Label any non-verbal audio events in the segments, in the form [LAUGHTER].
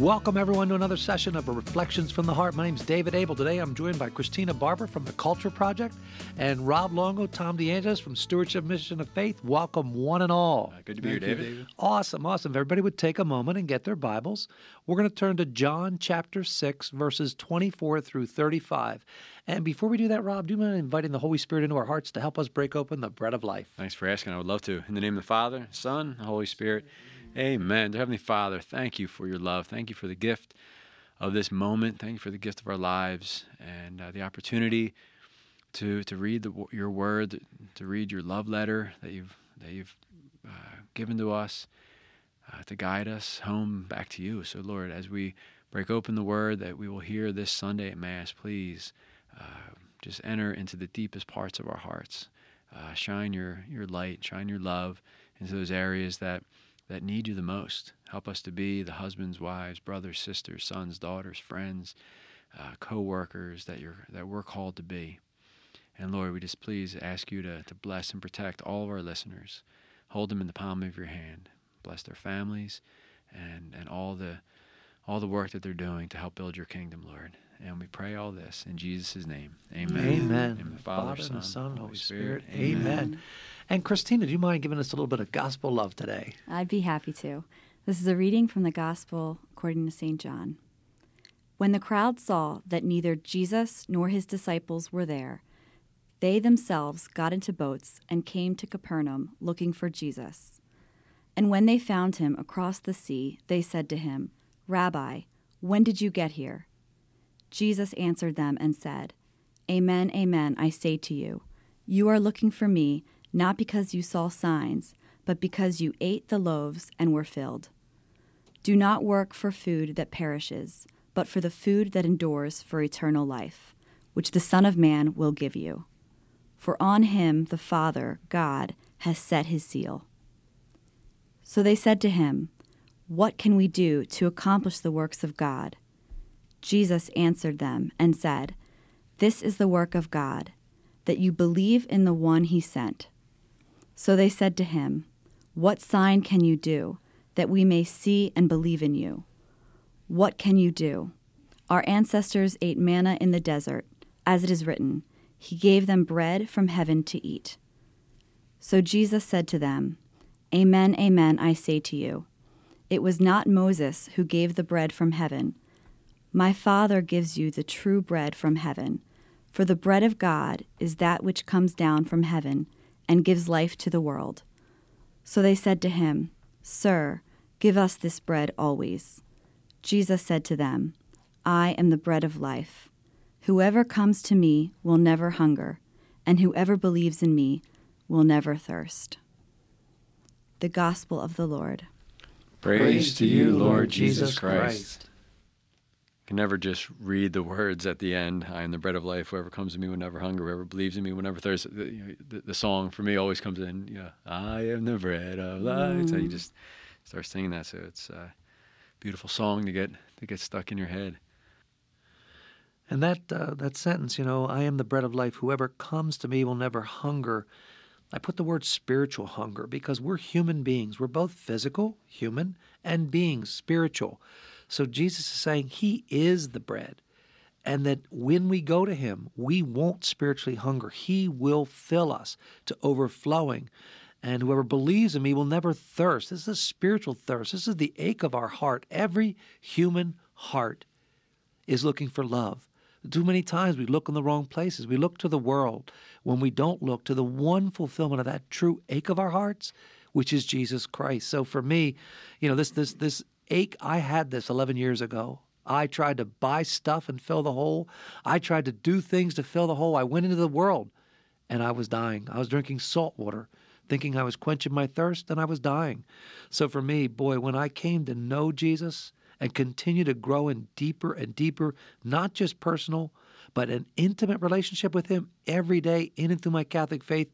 Welcome, everyone, to another session of Reflections from the Heart. My name is David Abel. Today I'm joined by Christina Barber from the Culture Project and Rob Longo, Tom DeAngelis from Stewardship Mission of Faith. Welcome, one and all. Uh, good to be Thank here, David. David. Awesome, awesome. If everybody would take a moment and get their Bibles. We're going to turn to John chapter 6, verses 24 through 35. And before we do that, Rob, do you mind inviting the Holy Spirit into our hearts to help us break open the bread of life? Thanks for asking. I would love to. In the name of the Father, Son, the Holy Spirit. Amen. Dear Heavenly Father, thank you for your love. Thank you for the gift of this moment. Thank you for the gift of our lives and uh, the opportunity to to read the, your word, to read your love letter that you've that you've uh, given to us uh, to guide us home back to you. So, Lord, as we break open the word that we will hear this Sunday at Mass, please uh, just enter into the deepest parts of our hearts. Uh, shine your your light, shine your love into those areas that that need you the most. Help us to be the husbands, wives, brothers, sisters, sons, daughters, friends, uh, co-workers that you're that we're called to be. And Lord, we just please ask you to, to bless and protect all of our listeners. Hold them in the palm of your hand. Bless their families and, and all the all the work that they're doing to help build your kingdom, Lord. And we pray all this in Jesus' name. Amen. Amen. In the Father, Father Son, Son, Holy Spirit. Spirit. Amen. Amen. And Christina, do you mind giving us a little bit of gospel love today? I'd be happy to. This is a reading from the Gospel according to St. John. When the crowd saw that neither Jesus nor his disciples were there, they themselves got into boats and came to Capernaum looking for Jesus. And when they found him across the sea, they said to him, Rabbi, when did you get here? Jesus answered them and said, Amen, amen, I say to you, you are looking for me not because you saw signs, but because you ate the loaves and were filled. Do not work for food that perishes, but for the food that endures for eternal life, which the Son of Man will give you. For on him the Father, God, has set his seal. So they said to him, What can we do to accomplish the works of God? Jesus answered them and said, This is the work of God, that you believe in the one he sent. So they said to him, What sign can you do, that we may see and believe in you? What can you do? Our ancestors ate manna in the desert, as it is written, He gave them bread from heaven to eat. So Jesus said to them, Amen, amen, I say to you. It was not Moses who gave the bread from heaven. My Father gives you the true bread from heaven. For the bread of God is that which comes down from heaven and gives life to the world. So they said to him, Sir, give us this bread always. Jesus said to them, I am the bread of life. Whoever comes to me will never hunger, and whoever believes in me will never thirst. The Gospel of the Lord. Praise, to you, Lord Jesus Christ can never just read the words at the end. I am the bread of life. Whoever comes to me will never hunger. Whoever believes in me will never thirst. The, you know, the, the song for me always comes in. You know, I am the bread of life. Mm. So you just start singing that. So it's a beautiful song to get to get stuck in your head. And that uh, that sentence, you know, I am the bread of life. Whoever comes to me will never hunger. I put the word spiritual hunger because we're human beings. We're both physical, human, and beings, spiritual. So Jesus is saying He is the bread, and that when we go to Him, we won't spiritually hunger. He will fill us to overflowing. And whoever believes in me will never thirst. This is a spiritual thirst. This is the ache of our heart. Every human heart is looking for love. Too many times we look in the wrong places. We look to the world when we don't look to the one fulfillment of that true ache of our hearts, which is Jesus Christ. So for me, you know, this this this ache. I had this 11 years ago. I tried to buy stuff and fill the hole. I tried to do things to fill the hole. I went into the world and I was dying. I was drinking salt water, thinking I was quenching my thirst, and I was dying. So for me, boy, when I came to know Jesus and continue to grow in deeper and deeper, not just personal, but an intimate relationship with Him every day in and through my Catholic faith,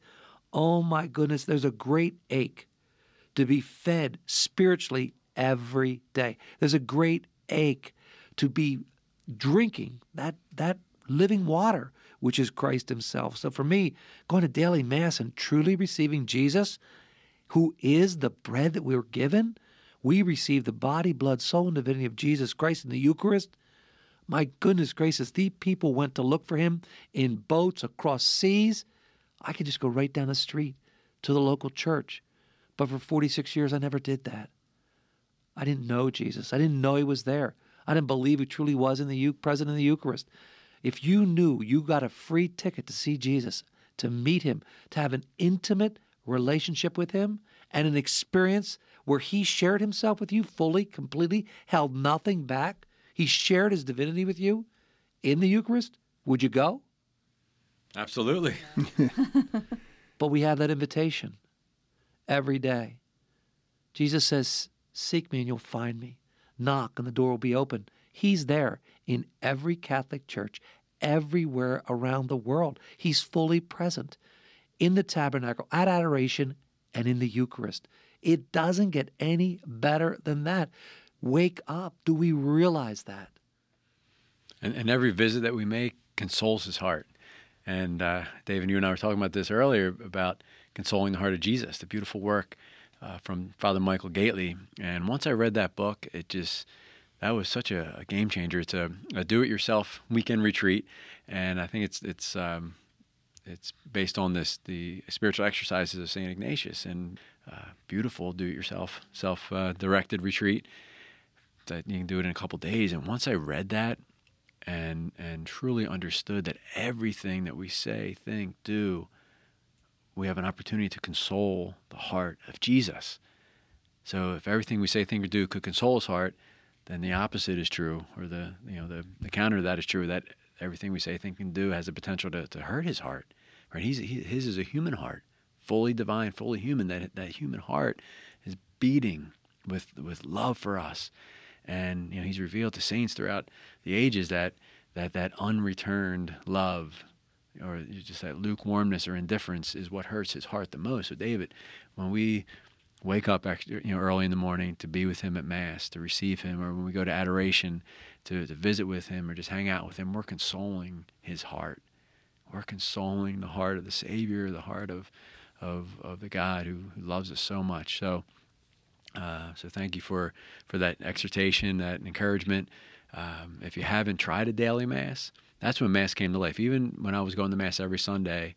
oh my goodness, there's a great ache to be fed spiritually every day. There's a great ache to be drinking that that living water which is Christ himself. So for me, going to daily mass and truly receiving Jesus, who is the bread that we were given, we receive the body, blood, soul, and divinity of Jesus Christ in the Eucharist. My goodness gracious, these people went to look for him in boats across seas. I could just go right down the street to the local church. But for 46 years, I never did that. I didn't know Jesus. I didn't know he was there. I didn't believe he truly was in the present in the Eucharist. If you knew you got a free ticket to see Jesus, to meet him, to have an intimate relationship with him, and an experience where he shared himself with you fully, completely, held nothing back, he shared his divinity with you in the Eucharist, would you go? Absolutely. [LAUGHS] but we have that invitation every day. Jesus says, Seek me and you'll find me. Knock and the door will be open. He's there in every Catholic church, everywhere around the world. He's fully present in the tabernacle, at adoration, and in the Eucharist. It doesn't get any better than that. Wake up. Do we realize that? And, and every visit that we make consoles his heart. And uh, David, you and I were talking about this earlier about consoling the heart of Jesus, the beautiful work uh, from Father Michael Gaitley. And once I read that book, it just that was such a, a game changer. It's a, a, do-it-yourself weekend retreat, and I think it's it's um, it's based on this the spiritual exercises of Saint Ignatius and uh, beautiful do-it-yourself self-directed retreat that you can do it in a couple days. And once I read that and and truly understood that everything that we say, think, do, we have an opportunity to console the heart of Jesus. So if everything we say, think, or do could console his heart, then the opposite is true, or the you know the, the counter to that is true. That everything we say, think, and do has the potential to, to hurt his heart. Right? He's he, his is a human heart, fully divine, fully human. That that human heart is beating with with love for us, and you know he's revealed to saints throughout the ages that that that unreturned love or just that lukewarmness or indifference is what hurts his heart the most. So David, when we wake up you know early in the morning to be with him at mass to receive him or when we go to adoration to, to visit with him or just hang out with him we're consoling his heart. We're consoling the heart of the savior the heart of of, of the god who, who loves us so much. So uh, so thank you for for that exhortation that encouragement. Um, if you haven't tried a daily mass that's when mass came to life even when i was going to mass every sunday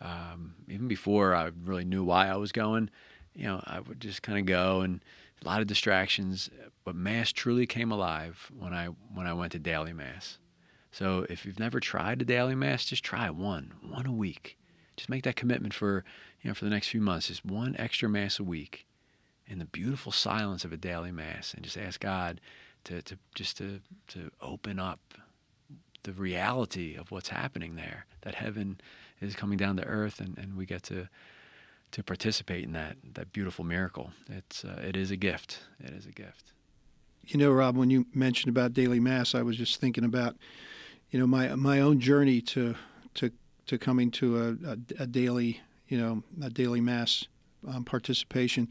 um, even before i really knew why i was going you know, I would just kind of go and a lot of distractions. But Mass truly came alive when I when I went to daily Mass. So if you've never tried a daily Mass, just try one, one a week. Just make that commitment for you know for the next few months. Just one extra Mass a week, in the beautiful silence of a daily Mass, and just ask God to to just to to open up the reality of what's happening there. That heaven is coming down to earth, and, and we get to to participate in that that beautiful miracle. It's uh, it is a gift. It is a gift. You know, Rob, when you mentioned about daily mass, I was just thinking about, you know, my my own journey to to to coming to a, a, a daily, you know, a daily mass um, participation.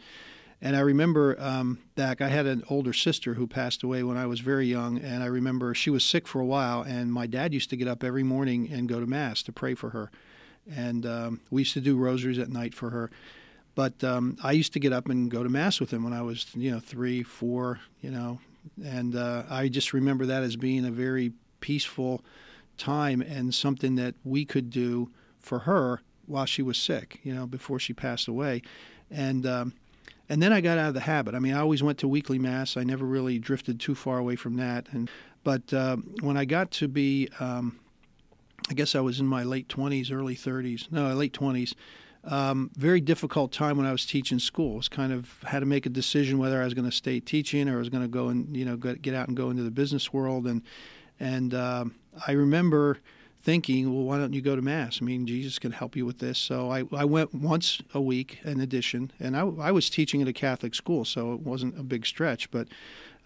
And I remember um, that I had an older sister who passed away when I was very young, and I remember she was sick for a while, and my dad used to get up every morning and go to mass to pray for her and um, we used to do rosaries at night for her. But um, I used to get up and go to mass with him when I was, you know, three, four, you know, and uh, I just remember that as being a very peaceful time and something that we could do for her while she was sick, you know, before she passed away, and. And then I got out of the habit. I mean, I always went to weekly mass. I never really drifted too far away from that. And but uh, when I got to be um, I guess I was in my late 20s, early 30s, no, late 20s. Um, very difficult time when I was teaching school. I was kind of had to make a decision whether I was going to stay teaching or I was going to go and you know get out and go into the business world. And and uh, I remember thinking, well, why don't you go to Mass? I mean, Jesus can help you with this. So I, I went once a week in addition, and I, I was teaching at a Catholic school, so it wasn't a big stretch. But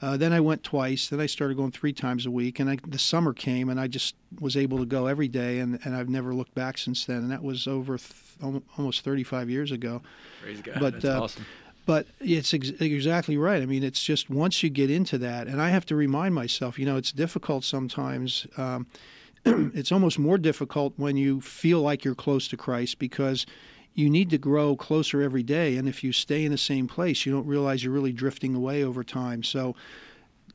uh, then I went twice. Then I started going three times a week. And I, the summer came, and I just was able to go every day. And, and I've never looked back since then. And that was over th- almost 35 years ago. Praise God. But, That's uh, awesome. But it's ex- exactly right. I mean, it's just once you get into that, and I have to remind myself, you know, it's difficult sometimes. Um, [CLEARS THROAT] it's almost more difficult when you feel like you're close to Christ because you need to grow closer every day. And if you stay in the same place, you don't realize you're really drifting away over time. So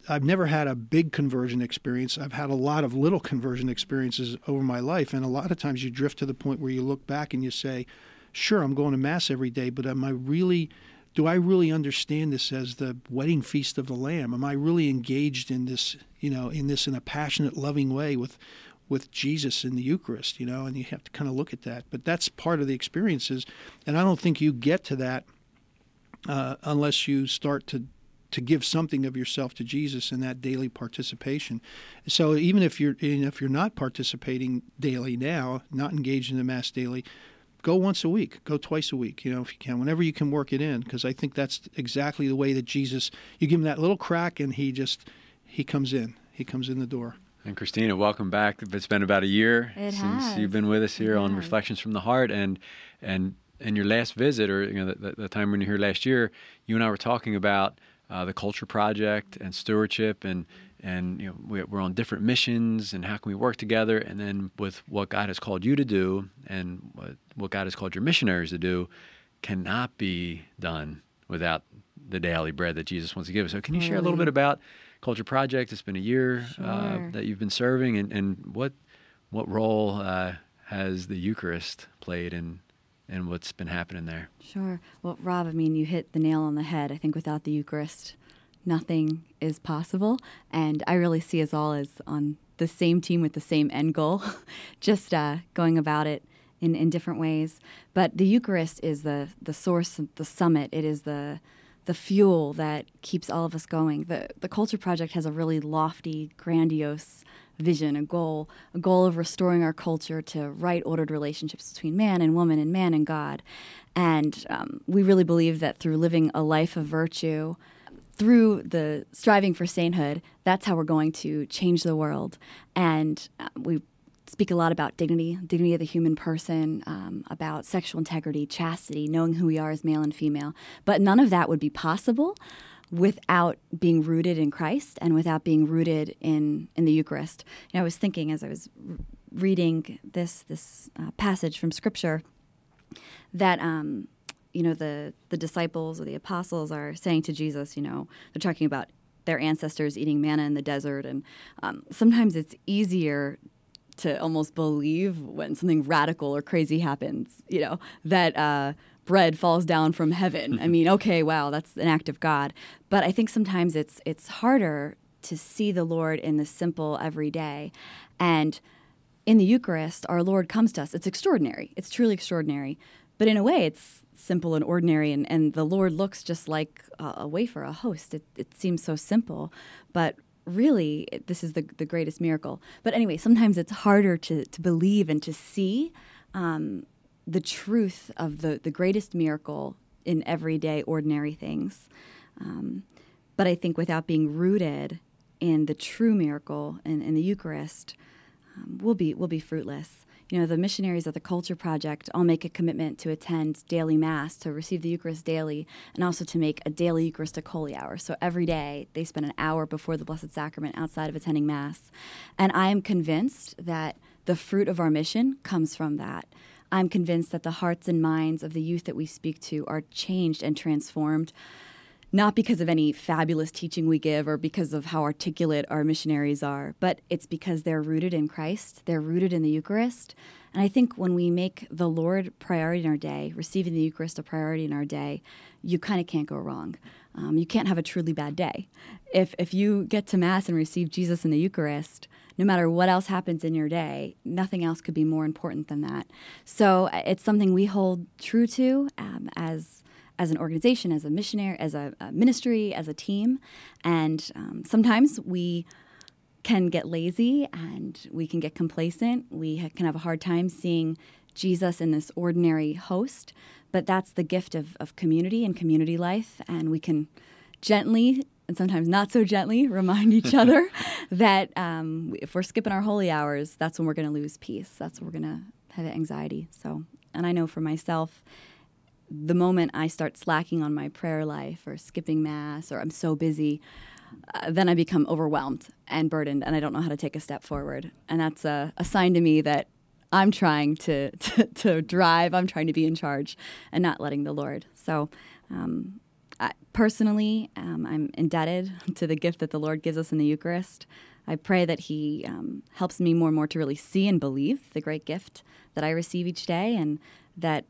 I've never had a big conversion experience. I've had a lot of little conversion experiences over my life. And a lot of times you drift to the point where you look back and you say, sure, I'm going to Mass every day, but am I really do I really understand this as the wedding feast of the Lamb? Am I really engaged in this, you know, in this in a passionate, loving way with with Jesus in the Eucharist, you know, and you have to kind of look at that. But that's part of the experiences, and I don't think you get to that uh, unless you start to to give something of yourself to Jesus in that daily participation. So even if you're even if you're not participating daily now, not engaged in the Mass daily, go once a week, go twice a week, you know, if you can, whenever you can work it in, because I think that's exactly the way that Jesus, you give him that little crack and he just, he comes in, he comes in the door. And Christina, welcome back. It's been about a year It since has. you've been with us here It on has. Reflections from the Heart, and and and your last visit, or you know, the, the, the time when you were here last year, you and I were talking about uh, the Culture Project and stewardship, and and you know we, we're on different missions, and how can we work together, and then with what God has called you to do, and what what God has called your missionaries to do, cannot be done without the daily bread that Jesus wants to give us. So, can you share a little bit about Culture Project? It's been a year uh, that you've been serving, and, and what what role uh, has the Eucharist played in in what's been happening there? Sure. Well, Rob, I mean, you hit the nail on the head. I think without the Eucharist, nothing is possible. And I really see us all as on the same team with the same end goal, [LAUGHS] just uh, going about it in, in different ways. But the Eucharist is the, the source, the summit. It is the the fuel that keeps all of us going. The the Culture Project has a really lofty, grandiose vision, a goal, a goal of restoring our culture to right ordered relationships between man and woman and man and God. And um, we really believe that through living a life of virtue, through the striving for sainthood, that's how we're going to change the world. And uh, we speak a lot about dignity, dignity of the human person, um, about sexual integrity, chastity, knowing who we are as male and female. But none of that would be possible without being rooted in Christ and without being rooted in in the Eucharist. You know, I was thinking as I was reading this this uh, passage from Scripture that um, you know the the disciples or the apostles are saying to Jesus, you know, they're talking about their ancestors eating manna in the desert, and um, sometimes it's easier to almost believe when something radical or crazy happens, you know, that uh, bread falls down from heaven. I [LAUGHS] mean, okay, wow, that's an act of God. But I think sometimes it's it's harder to see the Lord in the simple everyday, and in the Eucharist, our Lord comes to us. It's extraordinary. It's truly extraordinary. But in a way, it's simple and ordinary, and, and the Lord looks just like a, a wafer, a host. It, it seems so simple, but really, this is the, the greatest miracle. But anyway, sometimes it's harder to, to believe and to see um, the truth of the, the greatest miracle in everyday, ordinary things. Um, but I think without being rooted in the true miracle in, in the Eucharist, um, will be will be fruitless. You know, the missionaries of the Culture Project all make a commitment to attend daily Mass, to receive the Eucharist daily, and also to make a daily Eucharistic Holy Hour. So every day they spend an hour before the Blessed Sacrament outside of attending Mass. And I am convinced that the fruit of our mission comes from that. I'm convinced that the hearts and minds of the youth that we speak to are changed and transformed not because of any fabulous teaching we give or because of how articulate our missionaries are, but it's because they're rooted in Christ, they're rooted in the Eucharist. And I think when we make the Lord priority in our day, receiving the Eucharist a priority in our day, you kind of can't go wrong. Um, you can't have a truly bad day. If, if you get to Mass and receive Jesus in the Eucharist, no matter what else happens in your day, nothing else could be more important than that. So uh, it's something we hold true to um, as as an organization, as a missionary, as a, a ministry, as a team. And um, sometimes we can get lazy and we can get complacent. We can have a hard time seeing Jesus in this ordinary host, but that's the gift of, of community and community life. And we can gently and sometimes not so gently [LAUGHS] remind each [LAUGHS] other that um, if we're skipping our holy hours, that's when we're going to lose peace. That's when we're going to have anxiety. So, and I know for myself, the moment I start slacking on my prayer life or skipping mass or I'm so busy, uh, then I become overwhelmed and burdened and I don't know how to take a step forward. And that's a, a sign to me that I'm trying to, [LAUGHS] to, to, drive, I'm trying to be in charge and not letting the Lord. So, um, I, personally, um, I'm indebted [LAUGHS] to the gift that the Lord gives us in the Eucharist. I pray that He um, helps me more and more to really see and believe the great gift that I receive each day, and that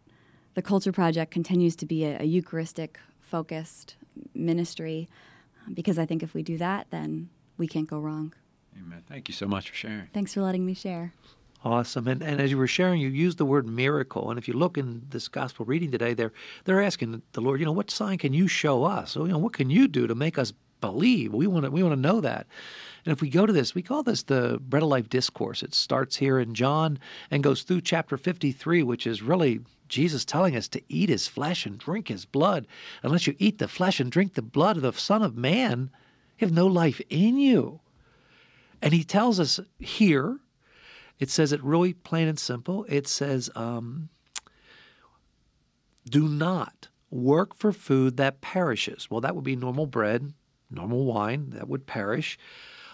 the Culture Project continues to be a, a Eucharistic focused ministry. Um, because I think if we do that, then we can't go wrong. Amen. Thank you so much for sharing. Thanks for letting me share. Awesome. And, and as you were sharing, you used the word miracle. And if you look in this gospel reading today, they're, they're asking the Lord, you know, what sign can you show us? So, you know, what can you do to make us believe? We want to, we want to know that. And if we go to this, we call this the Bread of Life Discourse. It starts here in John and goes through chapter 53, which is really Jesus telling us to eat his flesh and drink his blood. Unless you eat the flesh and drink the blood of the Son of Man, you have no life in you. And he tells us here it says it really plain and simple. It says, um, do not work for food that perishes. Well, that would be normal bread, normal wine, that would perish,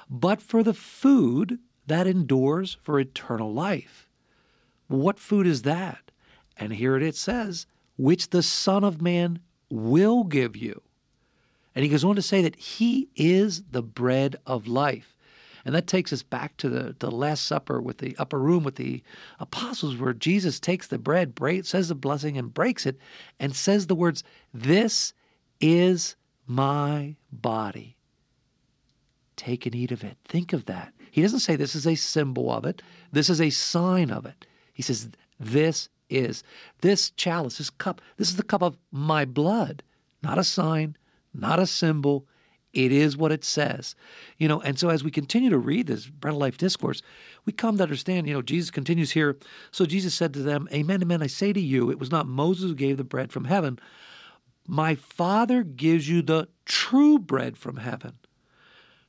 but for the food that endures for eternal life. What food is that? And here it says, which the Son of Man will give you. And he goes on to say that he is the bread of life. And that takes us back to the, the Last Supper with the upper room with the apostles, where Jesus takes the bread, says the blessing, and breaks it, and says the words, This is my body. Take and eat of it. Think of that. He doesn't say this is a symbol of it, this is a sign of it. He says, This is. This chalice, this cup, this is the cup of my blood, not a sign, not a symbol. It is what it says. You know, and so as we continue to read this bread of life discourse, we come to understand, you know, Jesus continues here. So Jesus said to them, Amen, amen, I say to you, it was not Moses who gave the bread from heaven. My Father gives you the true bread from heaven.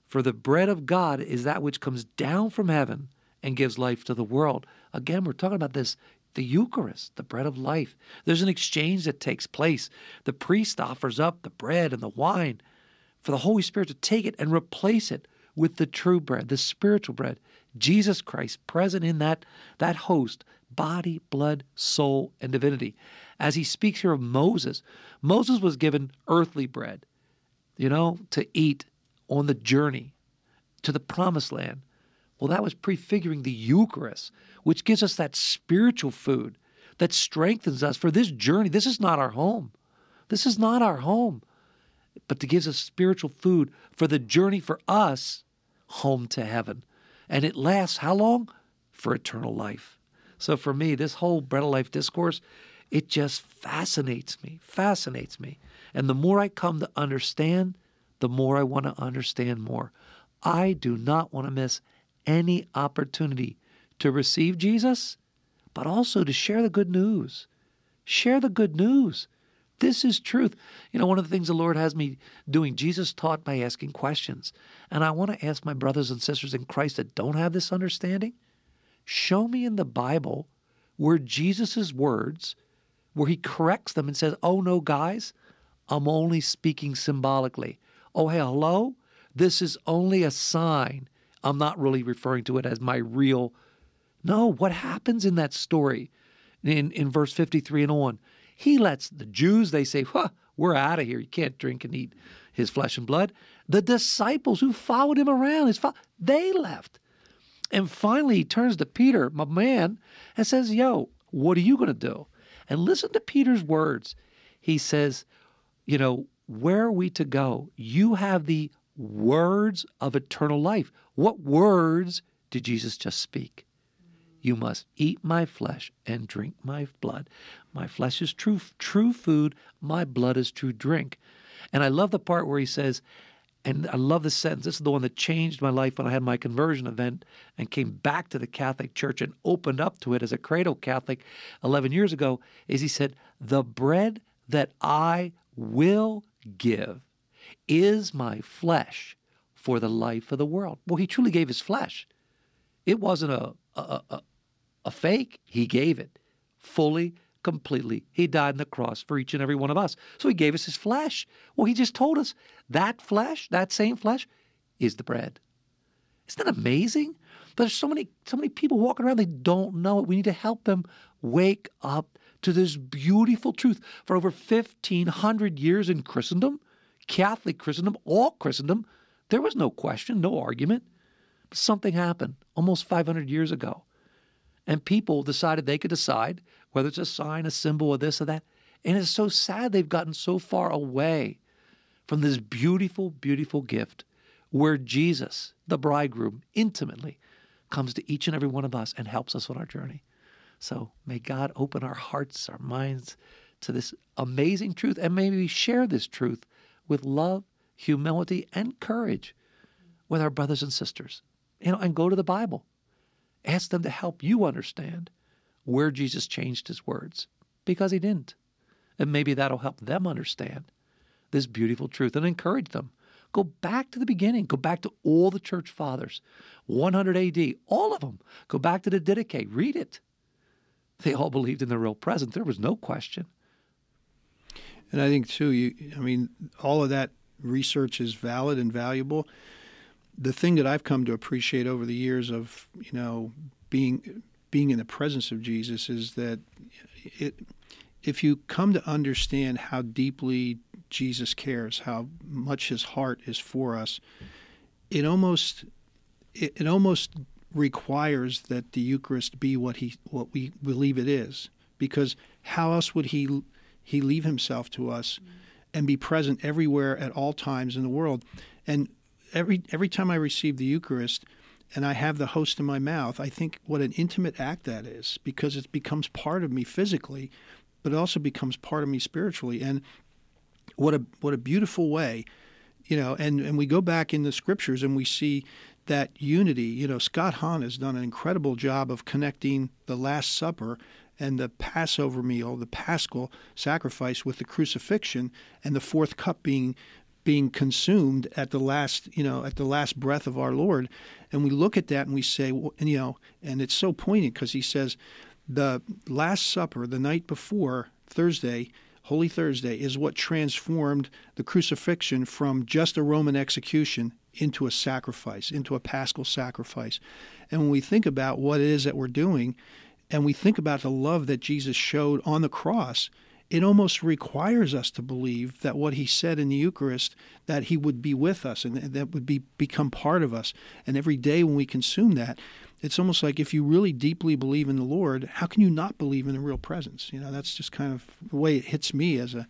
For the bread of God is that which comes down from heaven and gives life to the world. Again, we're talking about this the Eucharist, the bread of life. There's an exchange that takes place. The priest offers up the bread and the wine for the Holy Spirit to take it and replace it with the true bread, the spiritual bread, Jesus Christ present in that, that host, body, blood, soul, and divinity. As he speaks here of Moses, Moses was given earthly bread, you know, to eat on the journey to the promised land. Well, that was prefiguring the Eucharist, which gives us that spiritual food that strengthens us for this journey. This is not our home. This is not our home but to give us spiritual food for the journey for us home to heaven. And it lasts how long? For eternal life. So for me, this whole bread of life discourse, it just fascinates me, fascinates me. And the more I come to understand, the more I want to understand more. I do not want to miss any opportunity to receive Jesus, but also to share the good news. Share the good news. This is truth. You know, one of the things the Lord has me doing, Jesus taught by asking questions. And I want to ask my brothers and sisters in Christ that don't have this understanding show me in the Bible where Jesus' words, where he corrects them and says, Oh, no, guys, I'm only speaking symbolically. Oh, hey, hello? This is only a sign. I'm not really referring to it as my real. No, what happens in that story in, in verse 53 and on? He lets the Jews, they say, huh, we're out of here. You can't drink and eat his flesh and blood. The disciples who followed him around, his fo- they left. And finally, he turns to Peter, my man, and says, Yo, what are you going to do? And listen to Peter's words. He says, You know, where are we to go? You have the words of eternal life. What words did Jesus just speak? You must eat my flesh and drink my blood. My flesh is true, true food, my blood is true drink. And I love the part where he says, And I love this sentence. This is the one that changed my life when I had my conversion event and came back to the Catholic Church and opened up to it as a cradle Catholic 11 years ago. Is he said, The bread that I will give is my flesh for the life of the world. Well, he truly gave his flesh. It wasn't a, a, a, a fake, he gave it fully completely. He died on the cross for each and every one of us. So he gave us his flesh. Well, he just told us that flesh, that same flesh, is the bread. Isn't that amazing? But there's so many, so many people walking around, they don't know it. We need to help them wake up to this beautiful truth. For over 1,500 years in Christendom, Catholic Christendom, all Christendom, there was no question, no argument. But something happened almost 500 years ago. And people decided they could decide whether it's a sign, a symbol, or this or that. And it's so sad they've gotten so far away from this beautiful, beautiful gift where Jesus, the bridegroom, intimately comes to each and every one of us and helps us on our journey. So may God open our hearts, our minds to this amazing truth, and may we share this truth with love, humility, and courage with our brothers and sisters. You know, and go to the Bible. Ask them to help you understand where Jesus changed his words because he didn't. And maybe that'll help them understand this beautiful truth and encourage them. Go back to the beginning. Go back to all the church fathers, 100 AD, all of them. Go back to the Didache. Read it. They all believed in the real presence. There was no question. And I think too, you, I mean, all of that research is valid and valuable. The thing that I've come to appreciate over the years of, you know, being being in the presence of Jesus is that it, if you come to understand how deeply Jesus cares, how much his heart is for us, it almost it, it almost requires that the Eucharist be what he what we believe it is. Because how else would he he leave himself to us and be present everywhere at all times in the world? And every every time I receive the Eucharist, and I have the host in my mouth, I think what an intimate act that is because it becomes part of me physically, but it also becomes part of me spiritually. And what a what a beautiful way, you know. And and we go back in the scriptures and we see that unity. You know, Scott Hahn has done an incredible job of connecting the Last Supper and the Passover meal, the Paschal sacrifice, with the crucifixion, and the fourth cup being being consumed at the last, you know, at the last breath of our Lord. And we look at that and we say, and, you know, and it's so poignant because he says, the Last Supper, the night before Thursday, Holy Thursday, is what transformed the crucifixion from just a Roman execution into a sacrifice, into a paschal sacrifice. And when we think about what it is that we're doing, and we think about the love that Jesus showed on the cross, it almost requires us to believe that what he said in the Eucharist, that he would be with us and that would be become part of us. And every day when we consume that, it's almost like if you really deeply believe in the Lord, how can you not believe in the real presence? You know, that's just kind of the way it hits me as a,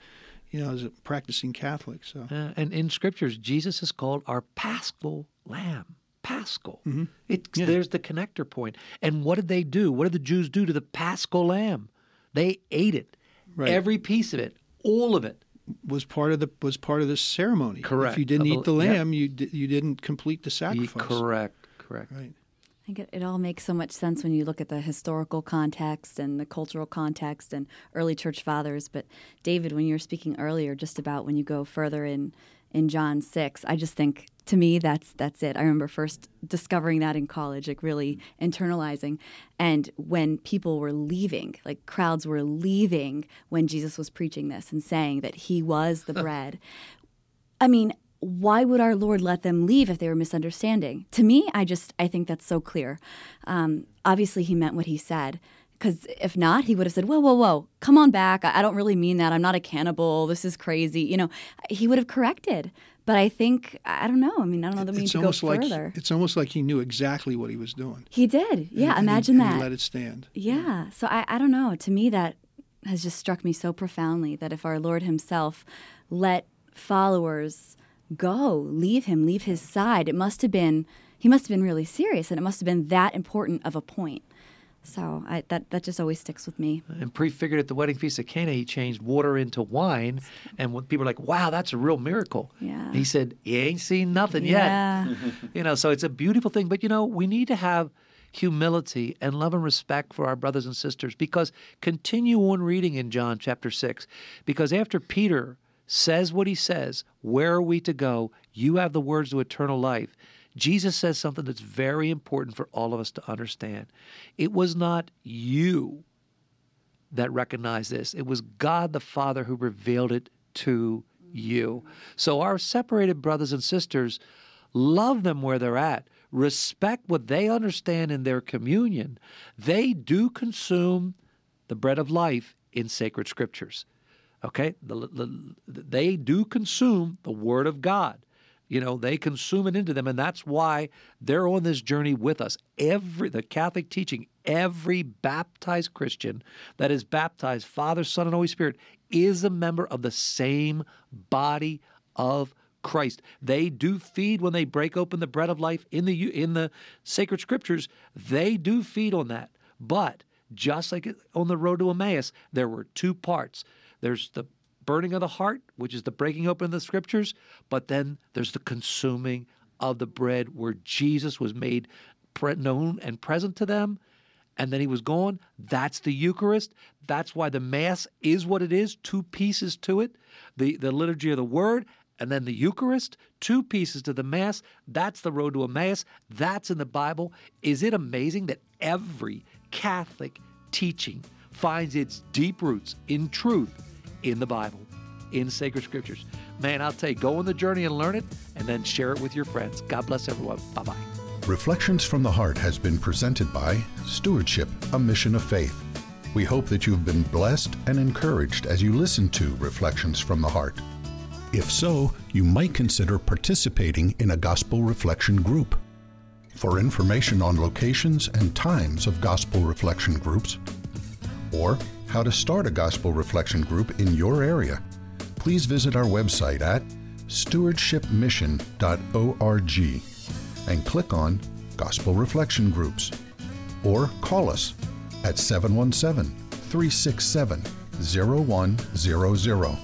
you know, as a practicing Catholic. So, uh, and in scriptures, Jesus is called our Paschal Lamb. Paschal. Mm-hmm. It, yeah. There's the connector point. And what did they do? What did the Jews do to the Paschal Lamb? They ate it. Right. Every piece of it, all of it was part of the was part of the ceremony. Correct. If you didn't eat the lamb, yeah. you you didn't complete the sacrifice. Correct. Correct. Right. I think it, it all makes so much sense when you look at the historical context and the cultural context and early church fathers. But David, when you were speaking earlier, just about when you go further in in John six, I just think to me that's that's it. I remember first discovering that in college like really internalizing. And when people were leaving like crowds were leaving when jesus was preaching this and saying that he was the bread. I mean why would our lord let them leave if they were misunderstanding? To me i just i think that's so clear. Um, obviously he meant what he said because if not, he would have said, Whoa, whoa, whoa, come on back. I don't really mean that. I'm not a cannibal. This is crazy. You know, he would have corrected. But I think I don't know. I mean, I don't know that we need to go like, further. It's almost like he knew exactly what he was doing. He did. Yeah, and, imagine and he, that. And let it stand. Yeah. So I, I don't know. To me, that has just struck me so profoundly that if our Lord Himself let followers go, leave Him, leave His side, it must have been He must have been really serious, and it must have been that important of a point. So I, that that just always sticks with me. And prefigured at the wedding feast of Cana, he changed water into wine, and when people are like, "Wow, that's a real miracle," Yeah. he said, "You ain't seen nothing Yeah. yet." [LAUGHS] [LAUGHS] you know, so it's a beautiful thing. But you know, we need to have humility and love and respect for our brothers and sisters because continue on reading in John chapter six, because after Peter says what he says, where are we to go? You have the words to eternal life. Jesus says something that's very important for all of us to understand. It was not you that recognized this, it was God the Father who revealed it to you. So, our separated brothers and sisters, love them where they're at, respect what they understand in their communion. They do consume the bread of life in sacred scriptures. Okay? The, the, they do consume the Word of God. You know, they consume it into them, and that's why they're on this journey with us. Every the Catholic teaching, every baptized Christian that is baptized, Father, Son, and Holy Spirit, is a member of the same body of Christ. They do feed when they break open the bread of life in the in the sacred scriptures. They do feed on that, but just like on the road to Emmaus, there were two parts. There's the burning of the heart, which is the breaking open of the scriptures, but then there's the consuming of the bread where Jesus was made known and present to them, and then he was gone. That's the Eucharist. That's why the Mass is what it is, two pieces to it the, the liturgy of the Word. And then the Eucharist, two pieces to the Mass. That's the road to Emmaus. That's in the Bible. Is it amazing that every Catholic teaching finds its deep roots in truth in the Bible, in sacred scriptures. Man, I'll tell you, go on the journey and learn it and then share it with your friends. God bless everyone. Bye bye. Reflections from the Heart has been presented by Stewardship, a Mission of Faith. We hope that you've been blessed and encouraged as you listen to Reflections from the Heart. If so, you might consider participating in a gospel reflection group. For information on locations and times of gospel reflection groups, or how to start a gospel reflection group in your area, please visit our website at stewardshipmission.org and click on Gospel Reflection Groups. Or call us at 717 367 0100.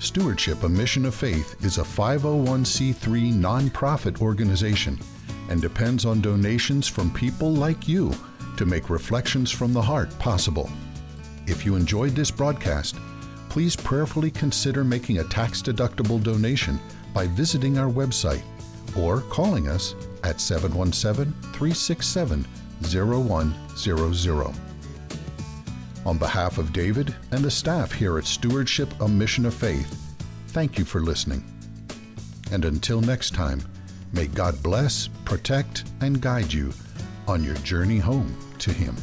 Stewardship, a Mission of Faith, is a 501c3 nonprofit organization and depends on donations from people like you to make Reflections from the Heart possible. If you enjoyed this broadcast, please prayerfully consider making a tax deductible donation by visiting our website or calling us at 717 367 0100. On behalf of David and the staff here at Stewardship, a Mission of Faith, thank you for listening. And until next time, may God bless, protect, and guide you on your journey home to Him.